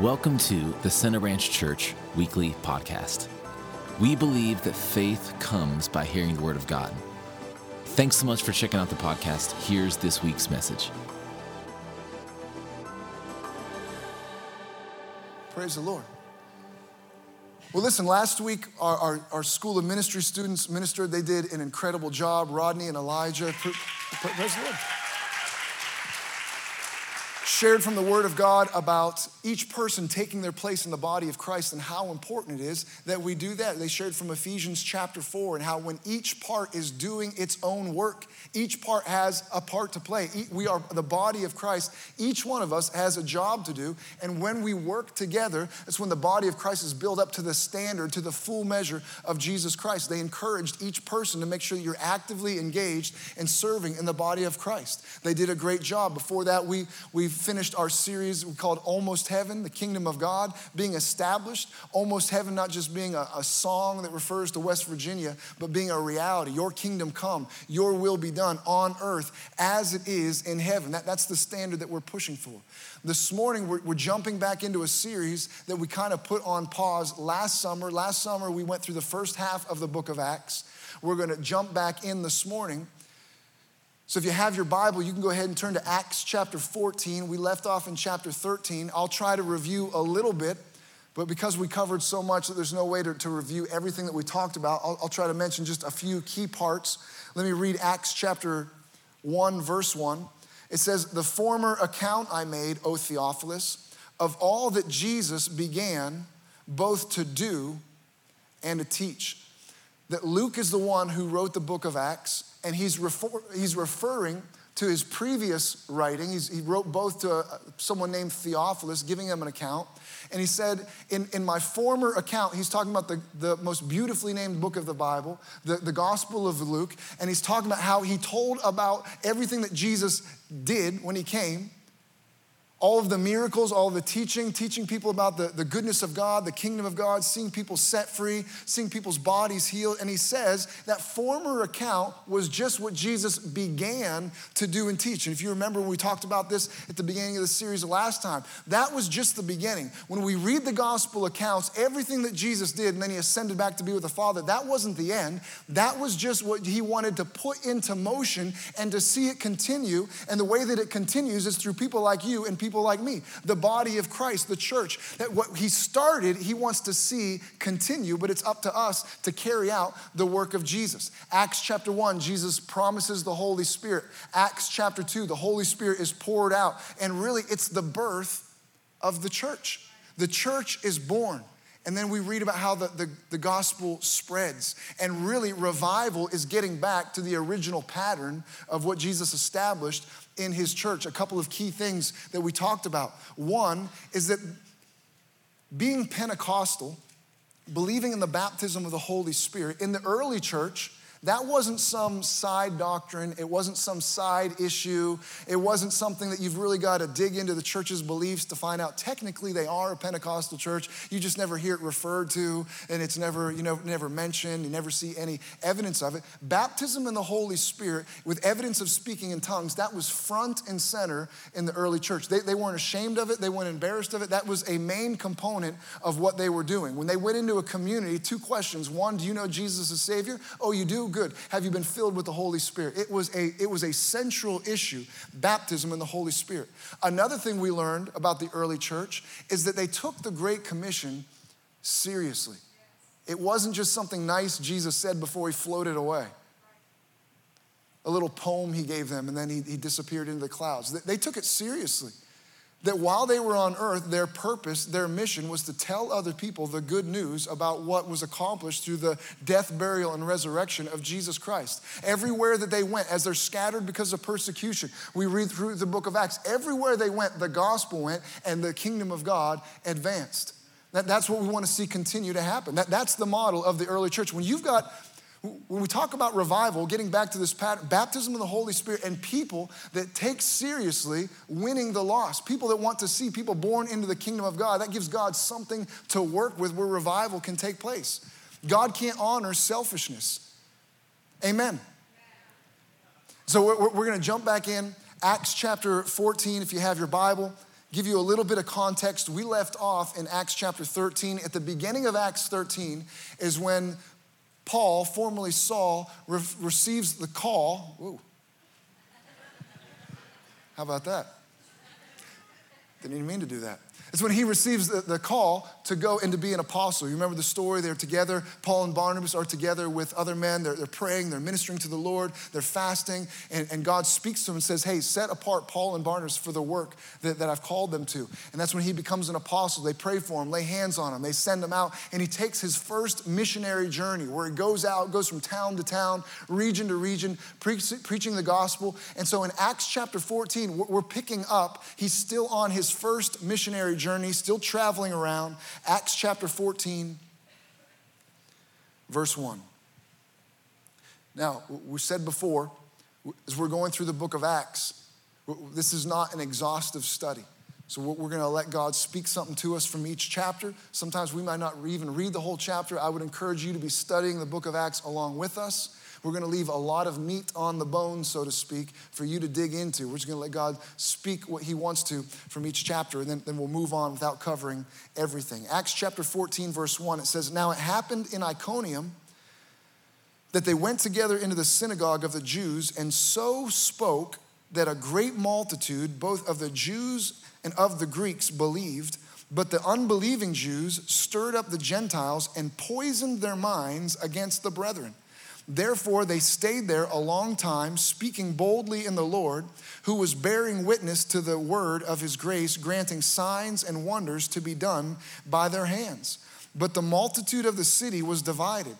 Welcome to the Center Ranch Church weekly podcast. We believe that faith comes by hearing the Word of God. Thanks so much for checking out the podcast. Here's this week's message. Praise the Lord. Well, listen, last week our, our, our, School of Ministry students ministered. They did an incredible job. Rodney and Elijah. Praise the Lord shared from the Word of God about each person taking their place in the body of Christ and how important it is that we do that. They shared from Ephesians chapter 4 and how when each part is doing its own work, each part has a part to play. We are the body of Christ. Each one of us has a job to do. And when we work together, that's when the body of Christ is built up to the standard, to the full measure of Jesus Christ. They encouraged each person to make sure that you're actively engaged and serving in the body of Christ. They did a great job. Before that, we, we finished our series called Almost Heaven, the kingdom of God being established. Almost Heaven, not just being a, a song that refers to West Virginia, but being a reality. Your kingdom come, your will be done on earth as it is in heaven. That, that's the standard that we're pushing for. This morning, we're, we're jumping back into a series that we kind of put on pause last summer. Last summer, we went through the first half of the book of Acts. We're going to jump back in this morning so if you have your Bible, you can go ahead and turn to Acts chapter 14. We left off in chapter 13. I'll try to review a little bit, but because we covered so much that there's no way to, to review everything that we talked about, I'll, I'll try to mention just a few key parts. Let me read Acts chapter 1, verse 1. It says, The former account I made, O Theophilus, of all that Jesus began both to do and to teach. That Luke is the one who wrote the book of Acts and he's, refer, he's referring to his previous writing. He's, he wrote both to a, uh, someone named Theophilus, giving him an account. And he said, in, in my former account, he's talking about the, the most beautifully named book of the Bible, the, the Gospel of Luke. And he's talking about how he told about everything that Jesus did when he came all of the miracles, all the teaching, teaching people about the, the goodness of God, the kingdom of God, seeing people set free, seeing people's bodies healed. And he says that former account was just what Jesus began to do and teach. And if you remember when we talked about this at the beginning of the series last time, that was just the beginning. When we read the gospel accounts, everything that Jesus did, and then he ascended back to be with the Father, that wasn't the end. That was just what he wanted to put into motion and to see it continue. And the way that it continues is through people like you and people people like me, the body of Christ, the church. That what he started, he wants to see continue, but it's up to us to carry out the work of Jesus. Acts chapter 1, Jesus promises the Holy Spirit. Acts chapter 2, the Holy Spirit is poured out. And really, it's the birth of the church. The church is born. And then we read about how the, the, the, gospel spreads. And really, revival is getting back to the original pattern of what Jesus established in his church. A couple of key things that we talked about. One is that being Pentecostal, believing in the baptism of the Holy Spirit, in the early church, that wasn't some side doctrine. It wasn't some side issue. It wasn't something that you've really got to dig into the church's beliefs to find out. Technically, they are a Pentecostal church. You just never hear it referred to, and it's never, you know, never mentioned. You never see any evidence of it. Baptism in the Holy Spirit with evidence of speaking in tongues, that was front and center in the early church. They, they weren't ashamed of it, they weren't embarrassed of it. That was a main component of what they were doing. When they went into a community, two questions. One, do you know Jesus as Savior? Oh, you do? Good? Have you been filled with the Holy Spirit? It was a, it was a central issue, baptism in the Holy Spirit. Another thing we learned about the early church is that they took the Great Commission seriously. It wasn't just something nice Jesus said before he floated away. A little poem he gave them, and then he, he disappeared into the clouds. They, they took it seriously that while they were on earth, their purpose, their mission was to tell other people the good news about what was accomplished through the death, burial, and resurrection of Jesus Christ. Everywhere that they went, as they're scattered because of persecution, we read through the book of Acts, everywhere they went, the gospel went and the kingdom of God advanced. That, that's what we want to see continue to happen. That, that's the model of the early church. When you've got when we talk about revival, getting back to this pattern, baptism of the Holy Spirit and people that take seriously winning the lost, people that want to see people born into the kingdom of God, that gives God something to work with where revival can take place. God can't honor selfishness. Amen. So we're, we're going to jump back in. Acts chapter 14, if you have your Bible, give you a little bit of context. We left off in Acts chapter 13. At the beginning of Acts 13 is when Paul, formerly Saul, re- receives the call. How about that? Didn't even mean to do that. It's when he receives the, the, call to go and to be an apostle. You remember the story? They're together. Paul and Barnabas are together with other men. They're, they're praying, they're ministering to the Lord, they're fasting, and, and, God speaks to them and says, Hey, set apart Paul and Barnabas for the work that, that I've called them to. And that's when he becomes an apostle. They pray for him, lay hands on him, they send him out, and he takes his first missionary journey where he goes out, goes from town to town, region to region, pre- preaching the gospel. And so in Acts chapter 14, we're picking up, he's still on his first missionary journey journey, still traveling around. Acts chapter 14, verse 1. Now, we said before, as we're going through the book of Acts, this is not an exhaustive study. So we're going to let God speak something to us from each chapter. Sometimes we might not even read the whole chapter. I would encourage you to be studying the book of Acts along with us. We're going to leave a lot of meat on the bone, so to speak, for you to dig into. We're just going to let God speak what He wants to from each chapter, and then, then we'll move on without covering everything. Acts chapter 14, verse 1, it says, Now it happened in Iconium that they went together into the synagogue of the Jews and so spoke that a great multitude, both of the Jews and of the Greeks, believed. But the unbelieving Jews stirred up the Gentiles and poisoned their minds against the brethren. Therefore, they stayed there a long time, speaking boldly in the Lord, who was bearing witness to the word of his grace, granting signs and wonders to be done by their hands. But the multitude of the city was divided.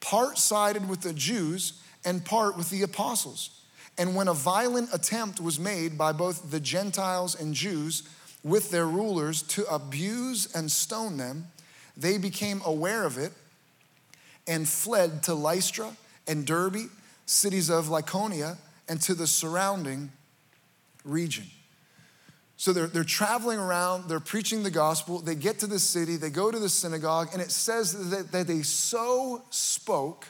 Part sided with the Jews and part with the apostles. And when a violent attempt was made by both the Gentiles and Jews with their rulers to abuse and stone them, they became aware of it and fled to Lystra and Derbe, cities of Lycaonia, and to the surrounding region. So they're, they're traveling around, they're preaching the gospel, they get to the city, they go to the synagogue, and it says that, that they so spoke,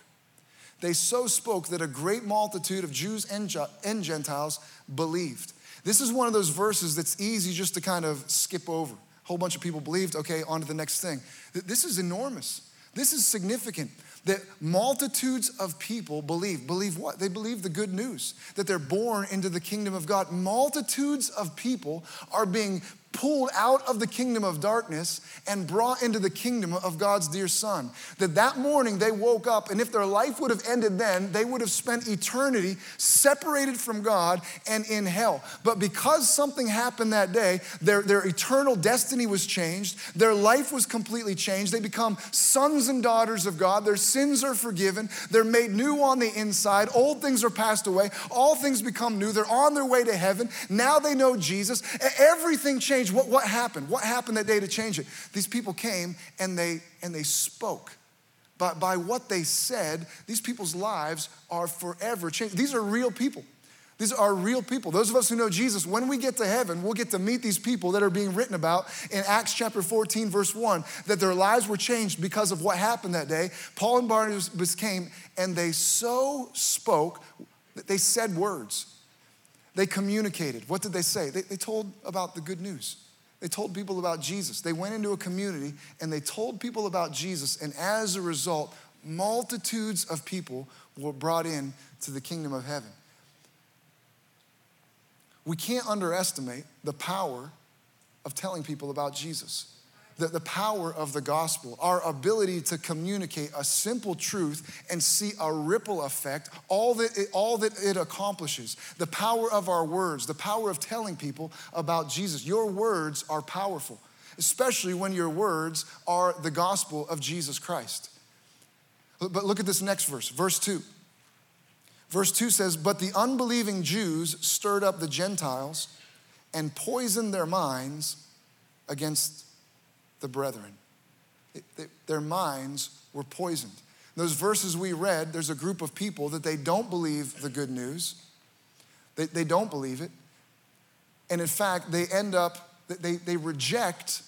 they so spoke that a great multitude of Jews and, and Gentiles believed. This is one of those verses that's easy just to kind of skip over. A whole bunch of people believed, okay, on to the next thing. This is enormous. This is significant that multitudes of people believe. Believe what? They believe the good news that they're born into the kingdom of God. Multitudes of people are being pulled out of the kingdom of darkness and brought into the kingdom of God's dear son. That that morning they woke up and if their life would have ended then, they would have spent eternity separated from God and in hell. But because something happened that day, their, their eternal destiny was changed, their life was completely changed. They become sons and daughters of God. Their sins are forgiven. They're made new on the inside. Old things are passed away. All things become new. They're on their way to heaven. Now they know Jesus. Everything changed change. What, what happened? What happened that day to change it? These people came and they and they spoke. But by what they said, these people's lives are forever changed. These are real people. These are real people. Those of us who know Jesus, when we get to heaven, we'll get to meet these people that are being written about in Acts chapter 14, verse 1, that their lives were changed because of what happened that day. Paul and Barnabas came and they so spoke that they said words. They communicated. What did they say? They, they told about the good news. They told people about Jesus. They went into a community and they told people about Jesus. And as a result, multitudes of people were brought in to the kingdom of heaven. We can't underestimate the power of telling people about Jesus the, the power of the gospel, our ability to communicate a simple truth and see a ripple effect, all that it, all that it accomplishes, the power of our words, the power of telling people about Jesus. Your words are powerful, especially when your words are the gospel of Jesus Christ. But look at this next verse, verse 2. Verse 2 says, But the unbelieving Jews stirred up the Gentiles and poisoned their minds against the brethren. It, they, their minds were poisoned. those verses we read, there's a group of people that they don't believe the good news. They, they don't believe it. And in fact, they end up, they, they reject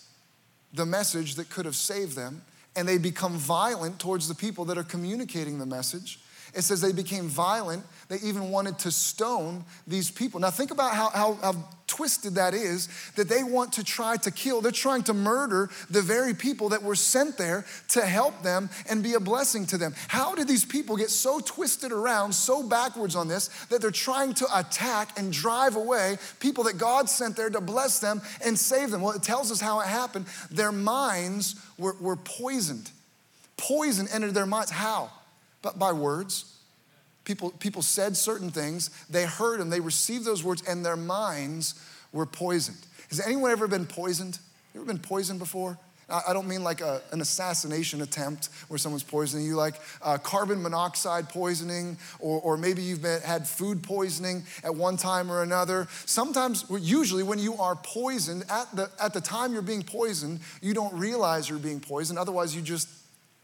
the message that could have saved them, and they become violent towards the people that are communicating the message. It says they became violent. They even wanted to stone these people. Now, think about how, how, how, twisted that is that they want to try to kill. They're trying to murder the very people that were sent there to help them and be a blessing to them. How did these people get so twisted around, so backwards on this, that they're trying to attack and drive away people that God sent there to bless them and save them? Well, it tells us how it happened. Their minds were, were poisoned. Poison entered their minds. How? But by words. People, people said certain things, they heard them, they received those words, and their minds were poisoned. Has anyone ever been poisoned? You ever been poisoned before? I don't mean like a, an assassination attempt where someone's poisoning you, like uh, carbon monoxide poisoning, or, or maybe you've been, had food poisoning at one time or another. Sometimes, usually, when you are poisoned, at the, at the time you're being poisoned, you don't realize you're being poisoned. Otherwise, you just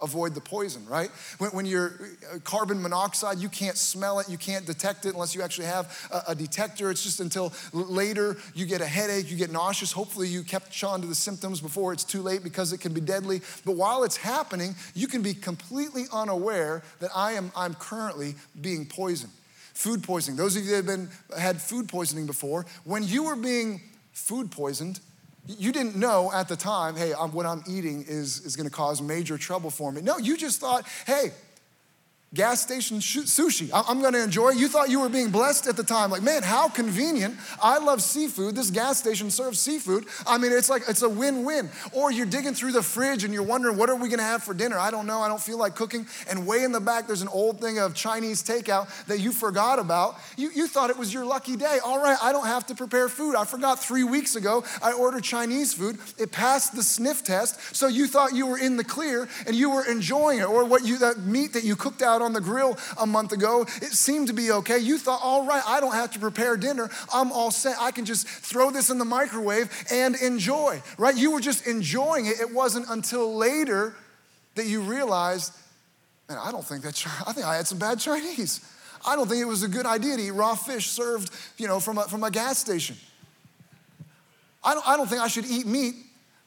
avoid the poison, right? When, when, you're uh, carbon monoxide, you can't smell it, you can't detect it unless you actually have a, a, detector. It's just until later you get a headache, you get nauseous. Hopefully, you kept on to the symptoms before it's too late because it can be deadly. But while it's happening, you can be completely unaware that I am I'm currently being poisoned. Food poisoning. Those of you that have been had food poisoning before, when you were being food poisoned, you didn't know at the time, hey, what I'm eating is, is gonna cause major trouble for me. No, you just thought, hey, gas station sushi. I'm gonna enjoy. You thought you were being blessed at the time. Like, man, how convenient. I love seafood. This gas station serves seafood. I mean, it's like, it's a win win. Or you're digging through the fridge and you're wondering, what are we gonna have for dinner? I don't know. I don't feel like cooking. And way in the back, there's an old thing of Chinese takeout that you forgot about. You, you thought it was your lucky day. All right, I don't have to prepare food. I forgot three weeks ago I ordered Chinese food. It passed the sniff test. So you thought you were in the clear and you were enjoying it. Or what you, that meat that you cooked out out on the grill a month ago. It seemed to be okay. You thought, all right, I don't have to prepare dinner. I'm all set. I can just throw this in the microwave and enjoy, right? You were just enjoying it. It wasn't until later that you realized, man, I don't think that, I think I had some bad Chinese. I don't think it was a good idea to eat raw fish served, you know, from a, from a gas station. I don't, I don't think I should eat meat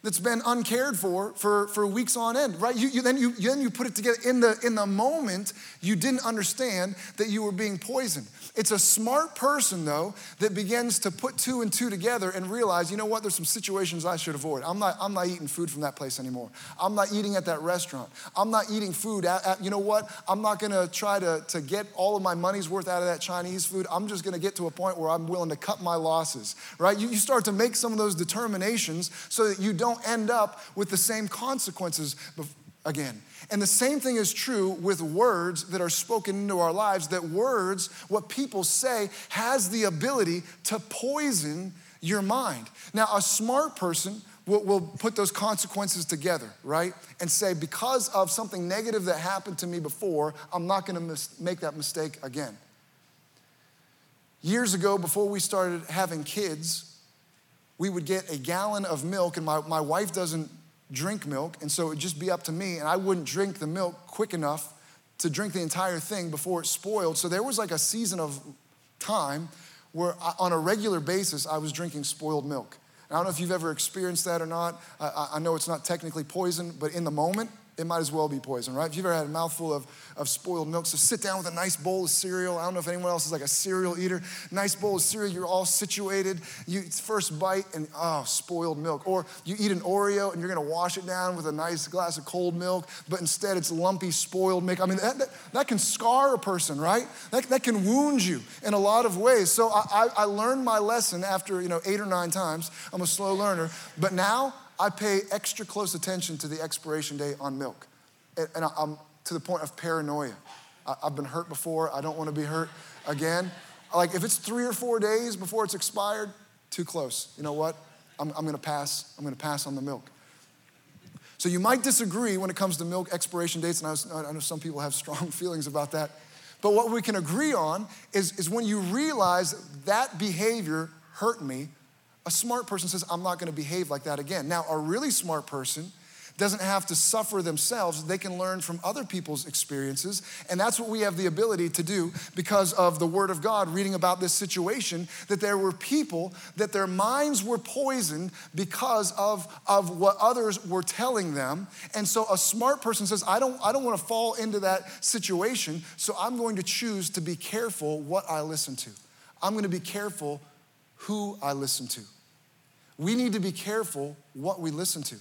that's been uncared for for, for weeks on end, right? You, you, then, you, then you put it together. In the, in the moment, you didn't understand that you were being poisoned. It's a smart person, though, that begins to put two and two together and realize, you know what, there's some situations I should avoid. I'm not, I'm not eating food from that place anymore. I'm not eating at that restaurant. I'm not eating food at, at you know what, I'm not gonna try to, to get all of my money's worth out of that Chinese food. I'm just gonna get to a point where I'm willing to cut my losses, right? You, you start to make some of those determinations so that you don't end up with the same consequences again. And the same thing is true with words that are spoken into our lives, that words, what people say, has the ability to poison your mind. Now, a smart person will, will put those consequences together, right? And say, because of something negative that happened to me before, I'm not gonna mis- make that mistake again. Years ago, before we started having kids, we would get a gallon of milk, and my, my wife doesn't drink milk, and so it'd just be up to me, and I wouldn't drink the milk quick enough to drink the entire thing before it spoiled. So there was like a season of time where I, on a regular basis I was drinking spoiled milk. And I don't know if you've ever experienced that or not. I, I know it's not technically poison, but in the moment, it might as well be poison, right? If you've ever had a mouthful of, of spoiled milk, so sit down with a nice bowl of cereal. I don't know if anyone else is like a cereal eater. Nice bowl of cereal, you're all situated. You first bite and oh, spoiled milk. Or you eat an Oreo and you're gonna wash it down with a nice glass of cold milk, but instead it's lumpy, spoiled milk. I mean, that, that, that can scar a person, right? That, that can wound you in a lot of ways. So I, I, I learned my lesson after, you know, eight or nine times. I'm a slow learner. But now I pay extra close attention to the expiration date on milk. And I'm to the point of paranoia. I've been hurt before. I don't want to be hurt again. Like if it's three or four days before it's expired, too close. You know what? I'm, I'm going to pass. I'm going to pass on the milk. So you might disagree when it comes to milk expiration dates, and I, was, I know some people have strong feelings about that. But what we can agree on is, is when you realize that behavior hurt me, a smart person says, I'm not gonna behave like that again. Now, a really smart person doesn't have to suffer themselves. They can learn from other people's experiences. And that's what we have the ability to do because of the Word of God, reading about this situation, that there were people that their minds were poisoned because of, of what others were telling them. And so a smart person says, I don't, I don't want to fall into that situation, so I'm going to choose to be careful what I listen to. I'm going to be careful who I listen to. We need to be careful what we listen to.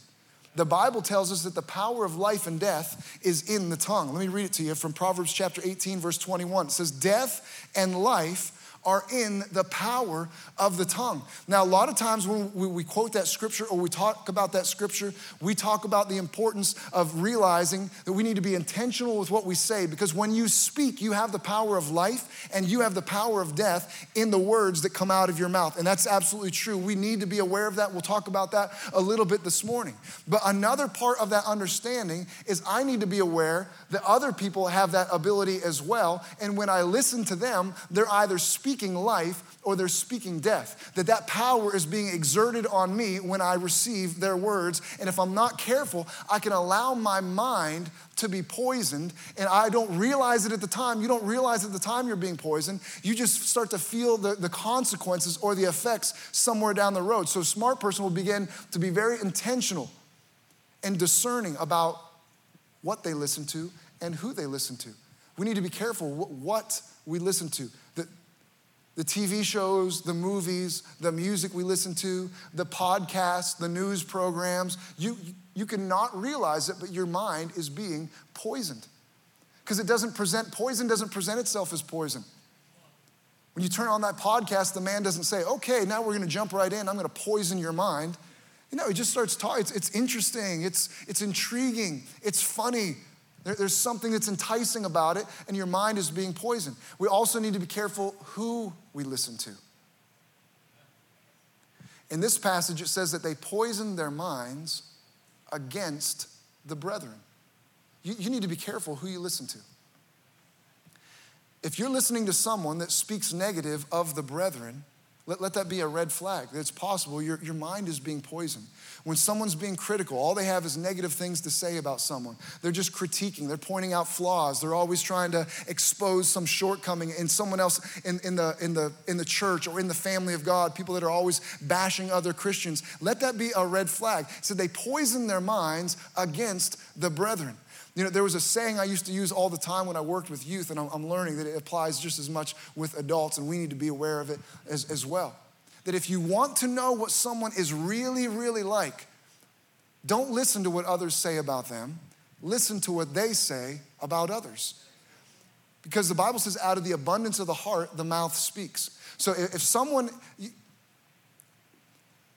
The Bible tells us that the power of life and death is in the tongue. Let me read it to you from Proverbs chapter 18, verse 21. It says, Death and life are in the power of the tongue. Now, a lot of times when we, quote that scripture or we talk about that scripture, we talk about the importance of realizing that we need to be intentional with what we say because when you speak, you have the power of life and you have the power of death in the words that come out of your mouth. And that's absolutely true. We need to be aware of that. We'll talk about that a little bit this morning. But another part of that understanding is I need to be aware that other people have that ability as well. And when I listen to them, they're either speaking speaking life or they're speaking death. That that power is being exerted on me when I receive their words. And if I'm not careful, I can allow my mind to be poisoned and I don't realize it at the time. You don't realize at the time you're being poisoned. You just start to feel the, the consequences or the effects somewhere down the road. So smart person will begin to be very intentional and discerning about what they listen to and who they listen to. We need to be careful what we listen to the TV shows, the movies, the music we listen to, the podcasts, the news programs. You, you cannot realize it, but your mind is being poisoned. Because it doesn't present, poison doesn't present itself as poison. When you turn on that podcast, the man doesn't say, okay, now we're gonna jump right in, I'm gonna poison your mind. You know, he just starts talking. It's, it's interesting, it's, it's intriguing, it's funny, there, there's something that's enticing about it, and your mind is being poisoned. We also need to be careful who we listen to. In this passage, it says that they poisoned their minds against the brethren. You, you need to be careful who you listen to. If you're listening to someone that speaks negative of the brethren, let, let that be a red flag. It's possible your, your mind is being poisoned. When someone's being critical, all they have is negative things to say about someone. They're just critiquing, they're pointing out flaws, they're always trying to expose some shortcoming in someone else in, in, the, in, the, in the church or in the family of God, people that are always bashing other Christians. Let that be a red flag. So they poison their minds against the brethren. You know, there was a saying I used to use all the time when I worked with youth, and I'm, I'm learning that it applies just as much with adults, and we need to be aware of it as, as well. That if you want to know what someone is really, really like, don't listen to what others say about them, listen to what they say about others. Because the Bible says, out of the abundance of the heart, the mouth speaks. So if someone,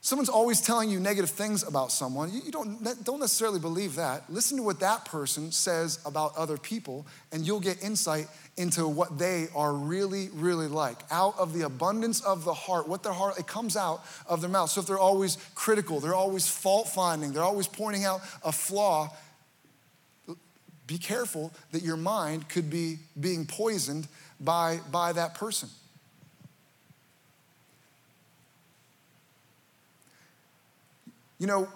someone's always telling you negative things about someone, you don't, don't necessarily believe that. Listen to what that person says about other people, and you'll get insight into what they are really, really like. Out of the abundance of the heart, what their heart, it comes out of their mouth. So if they're always critical, they're always fault finding, they're always pointing out a flaw, be careful that your mind could be being poisoned by, by that person. You know,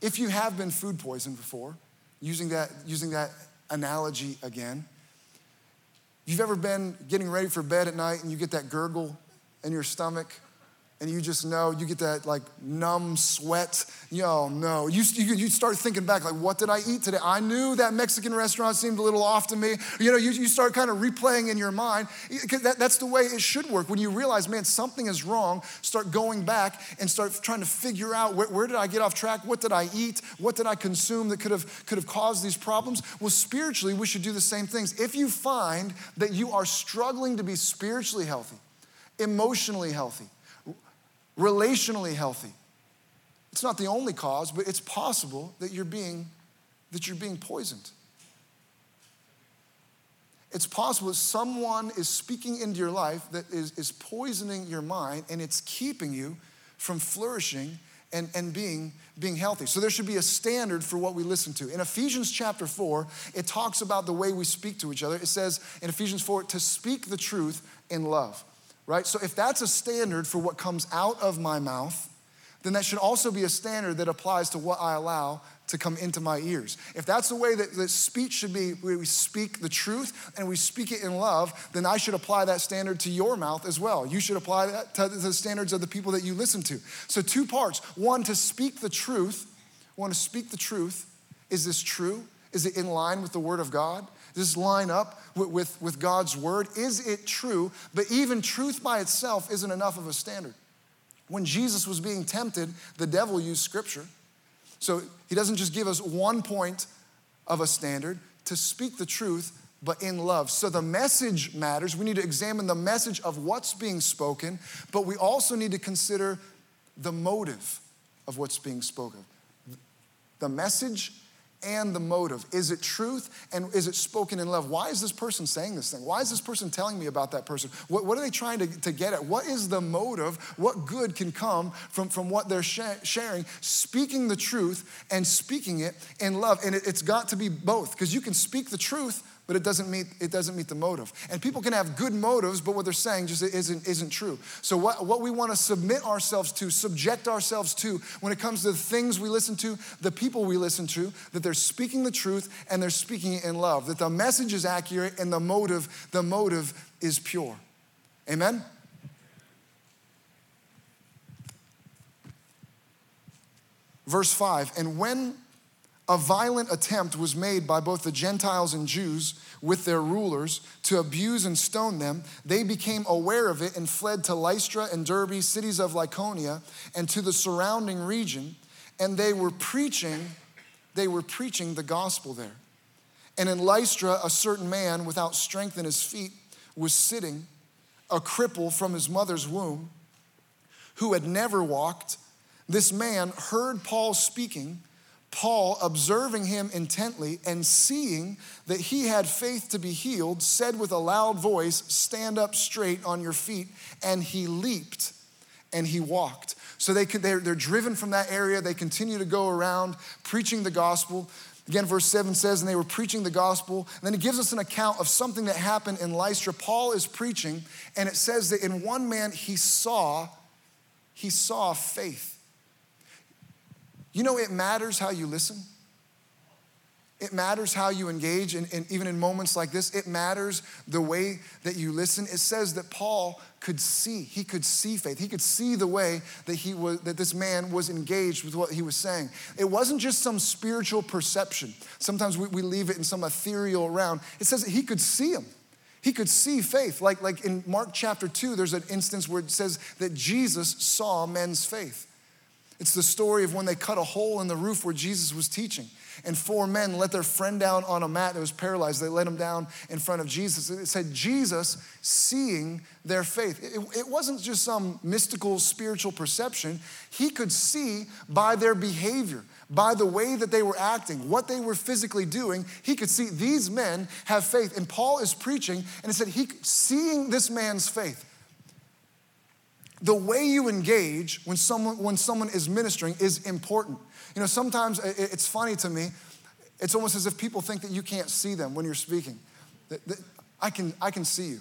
if you have been food poisoned before, using that, using that analogy again, you've ever been getting ready for bed at night and you get that gurgle in your stomach and you just know you get that like numb sweat. Yo, no. You, you, you start thinking back, like, what did I eat today? I knew that Mexican restaurant seemed a little off to me. You know, you, you start kind of replaying in your mind. That, that's the way it should work. When you realize, man, something is wrong, start going back and start trying to figure out where, where did I get off track? What did I eat? What did I consume that could have, could have caused these problems? Well, spiritually, we should do the same things. If you find that you are struggling to be spiritually healthy, emotionally healthy, relationally healthy. It's not the only cause, but it's possible that you're being, that you're being poisoned. It's possible that someone is speaking into your life that is, is poisoning your mind and it's keeping you from flourishing and, and being, being healthy. So there should be a standard for what we listen to. In Ephesians chapter 4, it talks about the way we speak to each other. It says in Ephesians 4 to speak the truth in love right? So if that's a standard for what comes out of my mouth, then that should also be a standard that applies to what I allow to come into my ears. If that's the way that, that speech should be, where we speak the truth and we speak it in love, then I should apply that standard to your mouth as well. You should apply that to the standards of the people that you listen to. So, two parts. One, to speak the truth. One, to speak the truth. Is this true? Is it in line with the Word of God? Does this line up with, with, with God's Word? Is it true? But even truth by itself isn't enough of a standard. When Jesus was being tempted, the devil used Scripture. So he doesn't just give us one point of a standard to speak the truth, but in love. So the message matters. We need to examine the message of what's being spoken, but we also need to consider the motive of what's being spoken. The message and the motive. Is it truth and is it spoken in love? Why is this person saying this thing? Why is this person telling me about that person? What, what are they trying to, to get at? What is the motive? What good can come from, from what they're sh- sharing? Speaking the truth and speaking it in love. And it, it's got to be both because you can speak the truth but it doesn't meet it doesn't meet the motive. And people can have good motives but what they're saying just isn't isn't true. So what, what we want to submit ourselves to subject ourselves to when it comes to the things we listen to the people we listen to that they're speaking the truth and they're speaking it in love. That the message is accurate and the motive the motive is pure. Amen? Verse 5 and when a violent attempt was made by both the Gentiles and Jews with their rulers to abuse and stone them. They became aware of it and fled to Lystra and Derbe, cities of Lycaonia, and to the surrounding region. And they were preaching, they were preaching the gospel there. And in Lystra, a certain man without strength in his feet was sitting, a cripple from his mother's womb, who had never walked. This man heard Paul speaking Paul, observing him intently and seeing that he had faith to be healed, said with a loud voice, Stand up straight on your feet. And he leaped and he walked. So they could, they're, they're driven from that area. They continue to go around preaching the gospel. Again, verse 7 says, and they were preaching the gospel. And then it gives us an account of something that happened in Lystra. Paul is preaching, and it says that in one man he saw, he saw faith. You know, it matters how you listen. It matters how you engage, and, and, even in moments like this, it matters the way that you listen. It says that Paul could see, he could see faith. He could see the way that he was, that this man was engaged with what he was saying. It wasn't just some spiritual perception. Sometimes we, we leave it in some ethereal realm. It says that he could see him. He could see faith. Like, like in Mark chapter 2, there's an instance where it says that Jesus saw men's faith. It's the story of when they cut a hole in the roof where Jesus was teaching. And four men let their friend down on a mat that was paralyzed. They let him down in front of Jesus. It said, Jesus seeing their faith. It, it wasn't just some mystical spiritual perception. He could see by their behavior, by the way that they were acting, what they were physically doing. He could see these men have faith. And Paul is preaching, and it said, he seeing this man's faith the way you engage when someone, when someone is ministering is important. You know, sometimes it's funny to me. It's almost as if people think that you can't see them when you're speaking. I can, I can see you.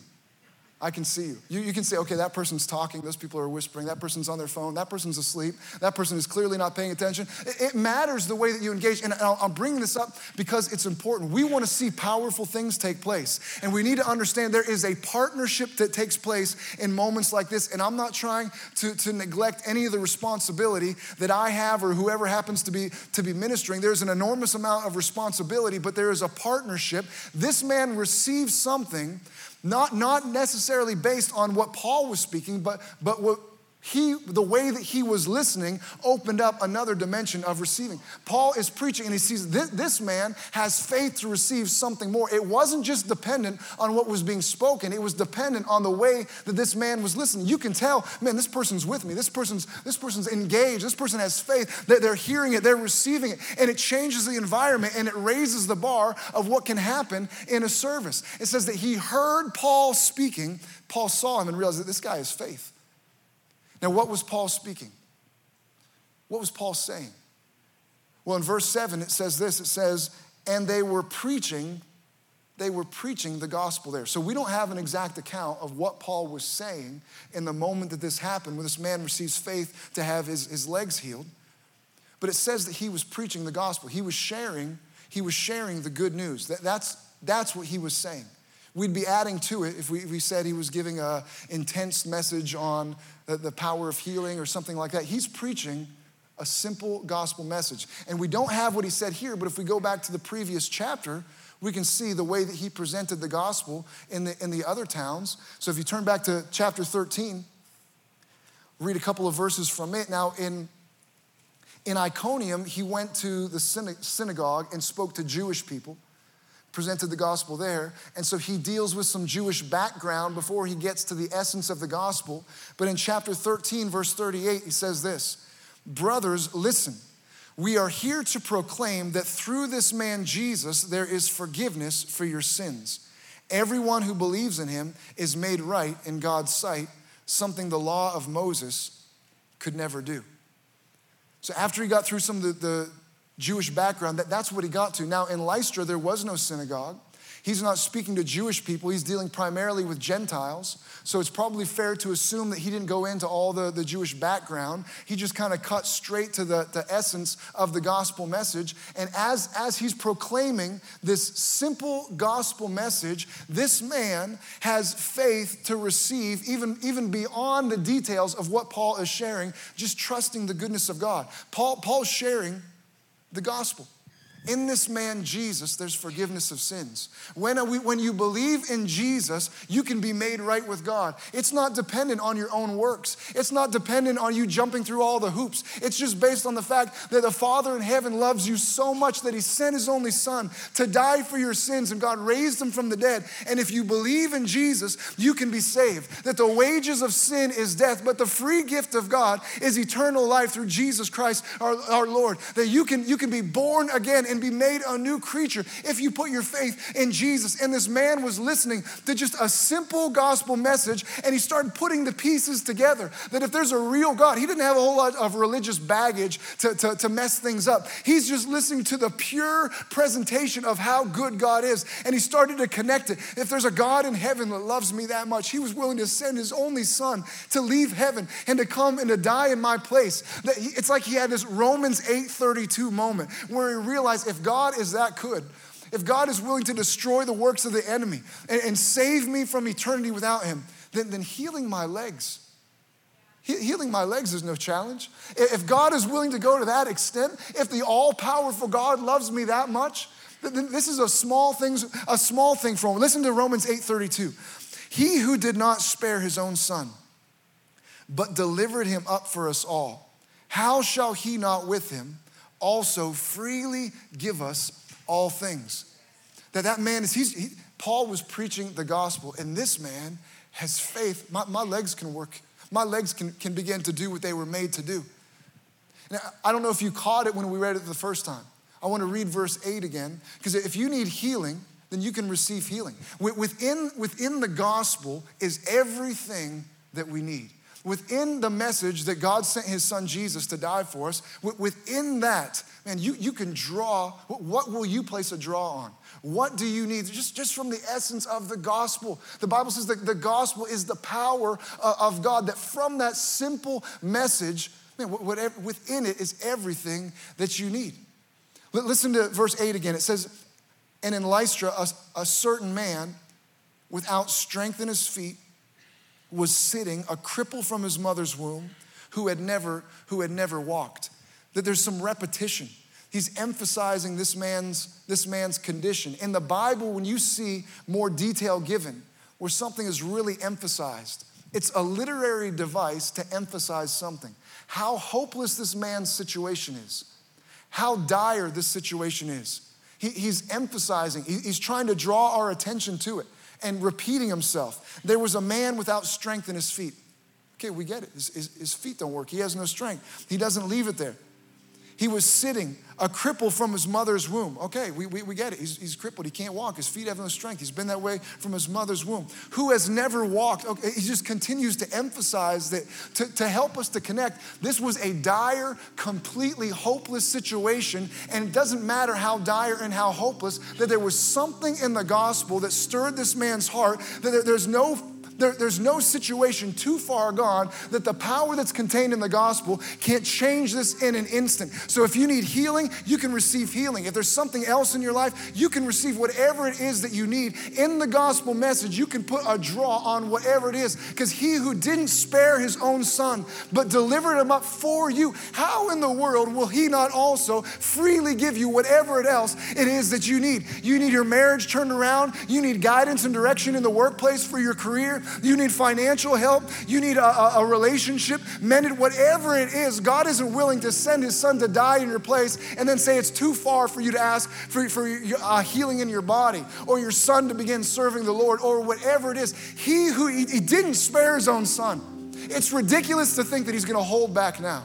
I can see you. you. You can say, okay, that person's talking, those people are whispering, that person's on their phone, that person's asleep, that person is clearly not paying attention. It, it matters the way that you engage. And I'm bringing this up because it's important. We want to see powerful things take place. And we need to understand there is a partnership that takes place in moments like this. And I'm not trying to, to neglect any of the responsibility that I have or whoever happens to be, to be ministering. There's an enormous amount of responsibility, but there is a partnership. This man receives something not, not necessarily based on what Paul was speaking, but, but what he, the way that he was listening opened up another dimension of receiving. Paul is preaching and he sees this, this, man has faith to receive something more. It wasn't just dependent on what was being spoken, it was dependent on the way that this man was listening. You can tell, man, this person's with me. This person's, this person's engaged. This person has faith. They're, they're hearing it, they're receiving it. And it changes the environment and it raises the bar of what can happen in a service. It says that he heard Paul speaking. Paul saw him and realized that this guy has faith. Now, what was Paul speaking? What was Paul saying? Well, in verse 7, it says this it says, and they were preaching they were preaching the gospel there. So we don't have an exact account of what Paul was saying in the moment that this happened, when this man receives faith to have his, his legs healed. But it says that he was preaching the gospel. He was sharing, he was sharing the good news. That, that's, that's what he was saying. We'd be adding to it if we, if we said he was giving an intense message on the, the power of healing or something like that. He's preaching a simple gospel message. And we don't have what he said here, but if we go back to the previous chapter, we can see the way that he presented the gospel in the, in the other towns. So if you turn back to chapter 13, read a couple of verses from it. Now, in, in Iconium, he went to the synagogue and spoke to Jewish people, presented the gospel there. And so he deals with some Jewish background before he gets to the essence of the gospel. But in chapter 13, verse 38, he says this Brothers, listen. We are here to proclaim that through this man Jesus, there is forgiveness for your sins. Everyone who believes in him is made right in God's sight, something the law of Moses could never do. So, after he got through some of the, the Jewish background, that, that's what he got to. Now, in Lystra, there was no synagogue. He's not speaking to Jewish people, he's dealing primarily with Gentiles. So it's probably fair to assume that he didn't go into all the, the Jewish background. He just kind of cut straight to the, the essence of the gospel message. And as, as he's proclaiming this simple gospel message, this man has faith to receive, even, even beyond the details of what Paul is sharing, just trusting the goodness of God. Paul, Paul's sharing the gospel. In this man, Jesus, there's forgiveness of sins. When, we, when you believe in Jesus, you can be made right with God. It's not dependent on your own works, it's not dependent on you jumping through all the hoops. It's just based on the fact that the Father in heaven loves you so much that He sent His only Son to die for your sins, and God raised Him from the dead. And if you believe in Jesus, you can be saved. That the wages of sin is death, but the free gift of God is eternal life through Jesus Christ our, our Lord. That you can, you can be born again and be made a new creature if you put your faith in Jesus. And this man was listening to just a simple gospel message and he started putting the pieces together. That if there's a real God, he didn't have a whole lot of religious baggage to, to, to mess things up. He's just listening to the pure presentation of how good God is. And he started to connect it. If there's a God in heaven that loves me that much, he was willing to send his only son to leave heaven and to come and to die in my place. It's like he had this Romans 8:32 moment where he realized if God is that good, if God is willing to destroy the works of the enemy and, and save me from eternity without him, then, then healing my legs, Healing my legs is no challenge. If God is willing to go to that extent, if the all powerful God loves me that much, then this is a small thing, a small thing for him. Listen to Romans 8:32. He who did not spare his own son, but delivered him up for us all, how shall he not with him also freely give us all things. That that man is, he's, he, Paul was preaching the gospel, and this man has faith. My, my legs can work. My legs can, can begin to do what they were made to do. Now, I don't know if you caught it when we read it the first time. I want to read verse 8 again, because if you need healing, then you can receive healing. Within, within the gospel is everything that we need within the message that God sent his son Jesus to die for us, within that, man, you, you can draw. What will you place a draw on? What do you need? Just, just from the essence of the gospel. The Bible says that the gospel is the power uh, of God, that from that simple message, man, whatever, within it is everything that you need. Listen to verse 8 again. It says, And in Lystra, a, a certain man without strength in his feet, was sitting, a cripple from his mother's womb, who had never, who had never walked. That there's some repetition. He's emphasizing this man's, this man's condition. In the Bible, when you see more detail given, where something is really emphasized, it's a literary device to emphasize something. How hopeless this man's situation is, how dire this situation is. He, he's emphasizing, he, he's trying to draw our attention to it and repeating himself. There was a man without strength in his feet. Okay, we get it. His, his, his feet don't work. He has no strength. He doesn't leave it there. He was sitting, a cripple from his mother's womb. Okay, we, we, we get it. He's, he's crippled. He can't walk. His feet have no strength. He's been that way from his mother's womb. Who has never walked? Okay, he just continues to emphasize that to, to help us to connect. This was a dire, completely hopeless situation. And it doesn't matter how dire and how hopeless, that there was something in the gospel that stirred this man's heart, that there, there's no there, there's no situation too far gone that the power that's contained in the gospel can't change this in an instant. So if you need healing, you can receive healing. If there's something else in your life, you can receive whatever it is that you need. In the gospel message, you can put a draw on whatever it is because he who didn't spare his own son but delivered him up for you, how in the world will he not also freely give you whatever it else it is that you need? You need your marriage turned around, you need guidance and direction in the workplace for your career, you need financial help, you need a, a, a relationship mended, whatever it is, God isn't willing to send his son to die in your place and then say it's too far for you to ask for, for uh, healing in your body or your son to begin serving the Lord or whatever it is. He who he, he didn't spare his own son. It's ridiculous to think that he's going to hold back now.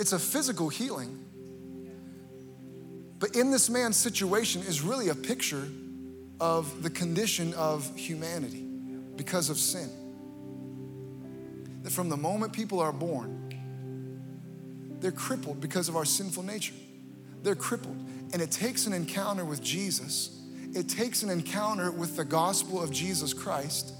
It's a, physical healing. But in this man's situation is really a picture of the condition of humanity because of sin. That from the moment people are born, they're crippled because of our sinful nature. They're crippled. And it takes an encounter with Jesus, it takes an encounter with the gospel of Jesus Christ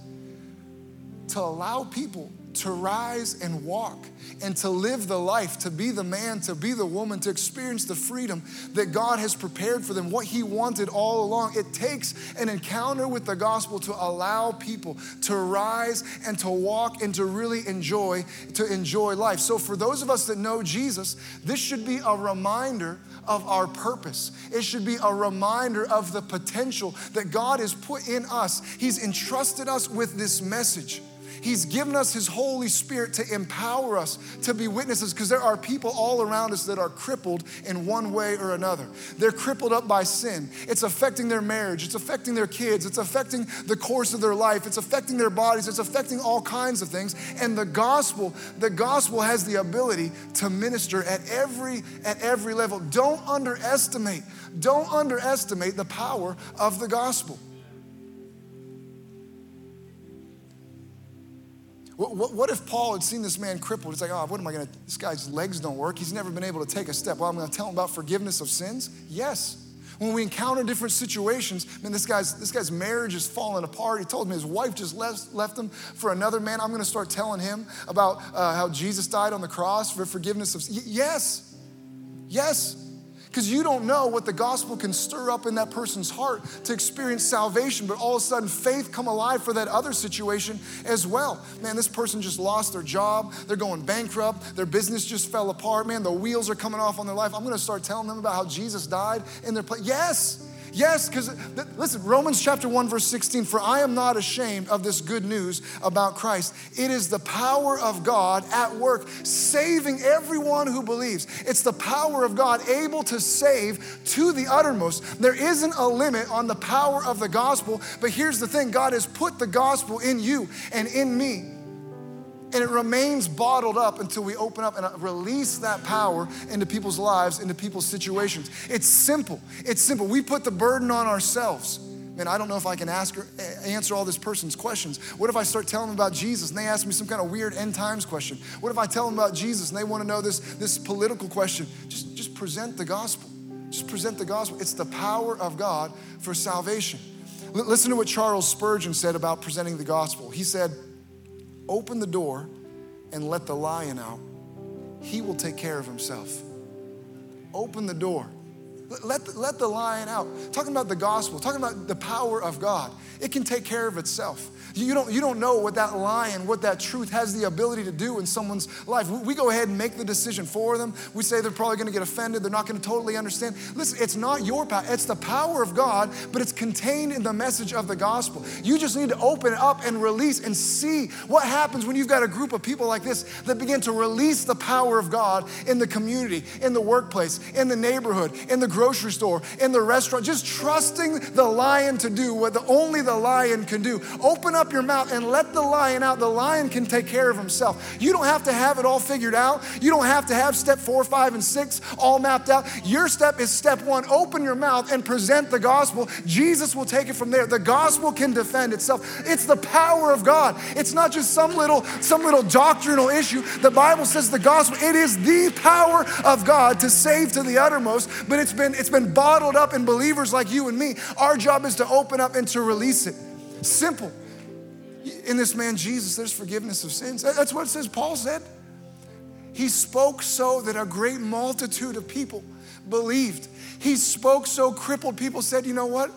to allow people to rise and walk and to live the life, to be the man, to be the woman, to experience the freedom that God has prepared for them, what He wanted all along. It takes an encounter with the gospel to allow people to rise and to walk and to really enjoy, to enjoy life. So for those of us that know Jesus, this should be a reminder of our purpose. It should be a reminder of the potential that God has put in us. He's entrusted us with this message. He's given us His Holy Spirit to empower us to be witnesses because there are people all around us that are crippled in one way or another. They're crippled up by sin. It's affecting their marriage, it's affecting their kids, it's affecting the course of their life, it's affecting their bodies, it's affecting all kinds of things. And the gospel, the gospel has the ability to minister at every at every level. Don't underestimate, don't underestimate the power of the gospel. What, what, what, if Paul had seen this man crippled? He's like, oh, what am I going to, this guy's legs don't work. He's never been able to take a step. Well, I'm going to tell him about forgiveness of sins? Yes. When we encounter different situations, man, this guy's, this guy's marriage is falling apart. He told me his wife just left, left him for another man. I'm going to start telling him about uh, how Jesus died on the cross for forgiveness of, sins. yes, yes because you don't know what the gospel can stir up in that person's heart to experience salvation, but all of a sudden faith come alive for that other situation as well. Man, this person just lost their job, they're going bankrupt, their business just fell apart, man, the wheels are coming off on their life. I'm gonna start telling them about how Jesus died in their place. Yes, Yes, because listen, Romans chapter 1, verse 16, for I am not ashamed of this good news about Christ. It is the power of God at work, saving everyone who believes. It's the power of God able to save to the uttermost. There isn't a limit on the power of the gospel, but here's the thing God has put the gospel in you and in me and it remains bottled up until we open up and release that power into people's lives, into people's situations. It's simple. It's simple. We put the burden on ourselves. Man, I don't know if I can ask or answer all this person's questions. What if I start telling them about Jesus and they ask me some kind of weird end times question? What if I tell them about Jesus and they want to know this, this political question? Just, just present the gospel. Just present the gospel. It's the power of God for salvation. L- listen to what Charles Spurgeon said about presenting the gospel. He said, Open the door and let the lion out. He will take care of himself. Open the door. Let, let the lion out. Talking about the gospel, talking about the power of God. It can take care of itself. You don't, you don't know what that lion, what that truth has the ability to do in someone's life. We go ahead and make the decision for them. We say they're probably going to get offended. They're not going to totally understand. Listen, it's not your power. It's the power of God, but it's contained in the message of the gospel. You just need to open it up and release and see what happens when you've got a group of people like this that begin to release the power of God in the community, in the workplace, in the neighborhood, in the grocery store, in the restaurant, just trusting the lion to do what the, only the lion can do. Open up your mouth and let the lion out. The lion can take care of himself. You don't have to have it all figured out. You don't have to have step four, five, and six all mapped out. Your step is step one open your mouth and present the gospel. Jesus will take it from there. The gospel can defend itself. It's the power of God. It's not just some little, some little doctrinal issue. The Bible says the gospel, it is the power of God to save to the uttermost, but it's been, it's been bottled up in believers like you and me. Our job is to open up and to release it. Simple. In this man Jesus, there's forgiveness of sins. That's what it says, Paul said. He spoke so that a great multitude of people believed. He spoke so crippled people said, you know what?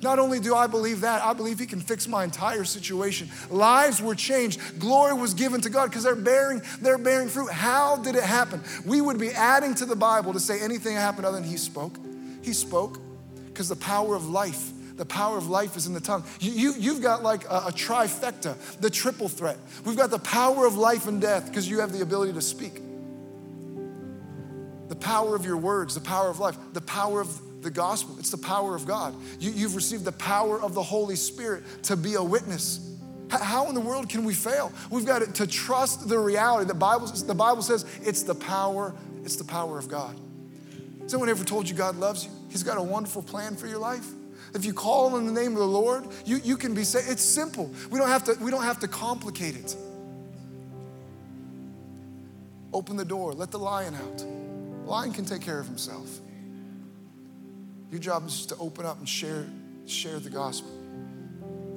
Not only do I believe that, I believe He can fix my entire situation. Lives were changed. Glory was given to God because they're bearing, they're bearing fruit. How did it happen? We would be adding to the Bible to say anything happened other than He spoke. He spoke because the power of life the power of life is in the tongue. You, you, have got like a, a, trifecta, the triple threat. We've got the power of life and death because you have the ability to speak. The power of your words, the power of life, the power of the gospel. It's the power of God. You, you've received the power of the Holy Spirit to be a witness. How in the world can we fail? We've got to trust the reality. The Bible, the Bible says it's the power, it's the power of God. Has anyone ever told you God loves you? He's got a wonderful plan for your life. If you call on the name of the Lord, you, you can be saved. It's simple. We don't have to, we don't have to complicate it. Open the door, let the lion out. The lion can take care of himself. Your job is to open up and share, share the gospel.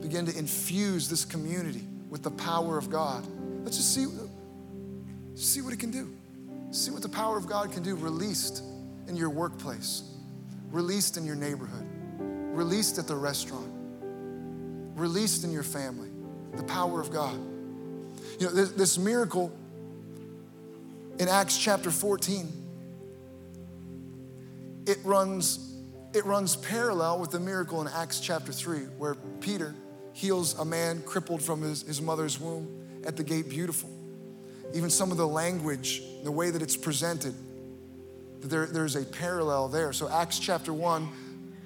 Begin to infuse this community with the power of God. Let's just see, see what it can do. See what the power of God can do released in your workplace, released in your neighborhood, released at the restaurant, released in your family. The power of God. You know, this, this miracle in Acts chapter 14, it runs it runs parallel with the miracle in Acts chapter 3, where Peter heals a man crippled from his, his mother's womb at the gate beautiful. Even some of the language, the way that it's presented, there, there's a parallel there. So, Acts chapter 1,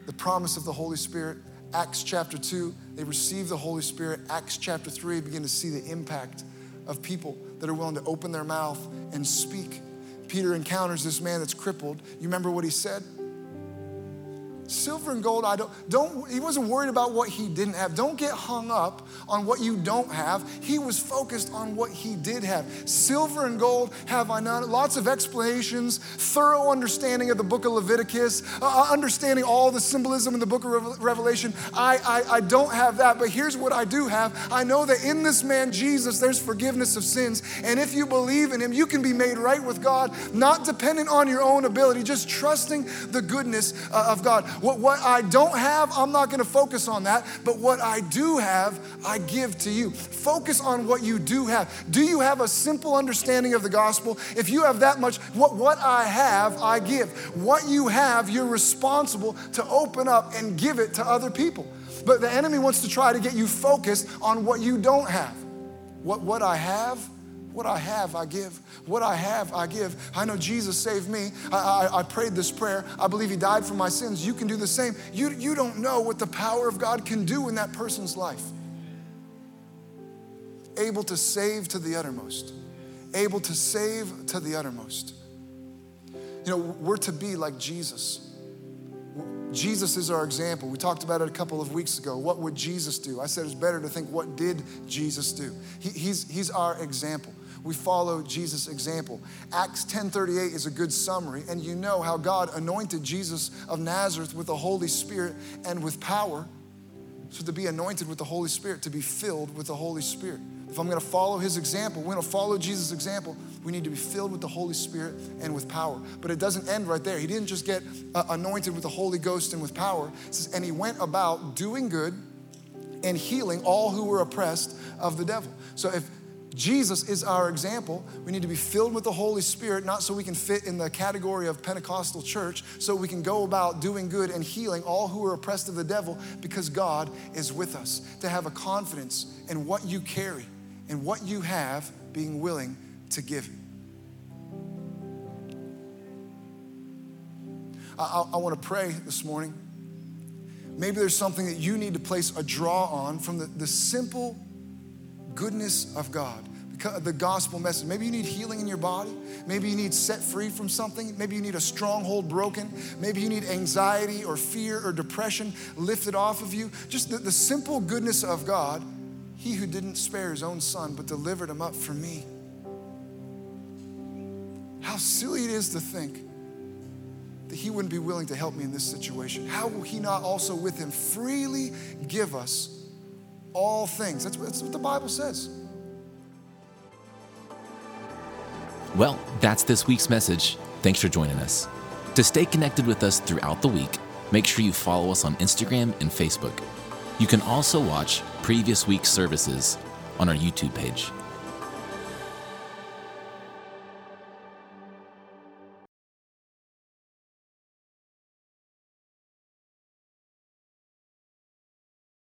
the promise of the Holy Spirit. Acts chapter 2, they receive the Holy Spirit. Acts chapter 3, begin to see the impact of people that are willing to open their mouth and speak. Peter encounters this man that's crippled. You remember what he said? Silver and gold, I don't, don't, he wasn't worried about what he didn't have. Don't get hung up on what you don't have. He was focused on what he did have. Silver and gold have I not, lots of explanations, thorough understanding of the book of Leviticus, uh, uh understanding all the symbolism in the book of Revelation. I, I, I don't have that, but here's what I do have. I know that in this man, Jesus, there's forgiveness of sins. And if you believe in him, you can be made right with God, not dependent on your own ability, just trusting the goodness uh, of God. What, what I don't have, I'm not gonna focus on that, but what I do have, I give to you. Focus on what you do have. Do you have a simple understanding of the gospel? If you have that much, what, what I have, I give. What you have, you're responsible to open up and give it to other people. But the enemy wants to try to get you focused on what you don't have. What, what I have, what I have, I give. What I have, I give. I know Jesus saved me. I, I, I, prayed this prayer. I believe He died for my sins. You can do the same. You, you don't know what the power of God can do in that person's life. Able to save to the uttermost. Able to save to the uttermost. You know, we're to be like Jesus. Jesus is our example. We talked about it a couple of weeks ago. What would Jesus do? I said it's better to think, what did Jesus do? He, he's, he's our example we follow Jesus' example. Acts 10:38 is a good summary, and you know how God anointed Jesus of Nazareth with the Holy Spirit and with power. So to be anointed with the Holy Spirit, to be filled with the Holy Spirit. If I'm gonna follow his example, we're gonna follow Jesus' example, we need to be filled with the Holy Spirit and with power. But it doesn't end right there. He didn't just get uh, anointed with the Holy Ghost and with power. It says, and he went about doing good and healing all who were oppressed of the devil. So if Jesus is our example. We need to be filled with the Holy Spirit, not so we can fit in the category of Pentecostal church, so we can go about doing good and healing all who are oppressed of the devil because God is with us. To have a confidence in what you carry and what you have, being willing to give I, I, I want to pray this morning. Maybe there's something that you need to place a draw on from the, the simple goodness of God the gospel message. Maybe you need healing in your body. Maybe you need set free from something. Maybe you need a stronghold broken. Maybe you need anxiety or fear or depression lifted off of you. Just the, the simple goodness of God. He who didn't spare his own son but delivered him up for me. How silly it is to think that he wouldn't be willing to help me in this situation. How will he not also with him freely give us all things? That's, that's what the Bible says. Well, that's this week's message. Thanks for joining us. To stay connected with us throughout the week, make sure you follow us on Instagram and Facebook. You can also watch previous week's services on our YouTube page.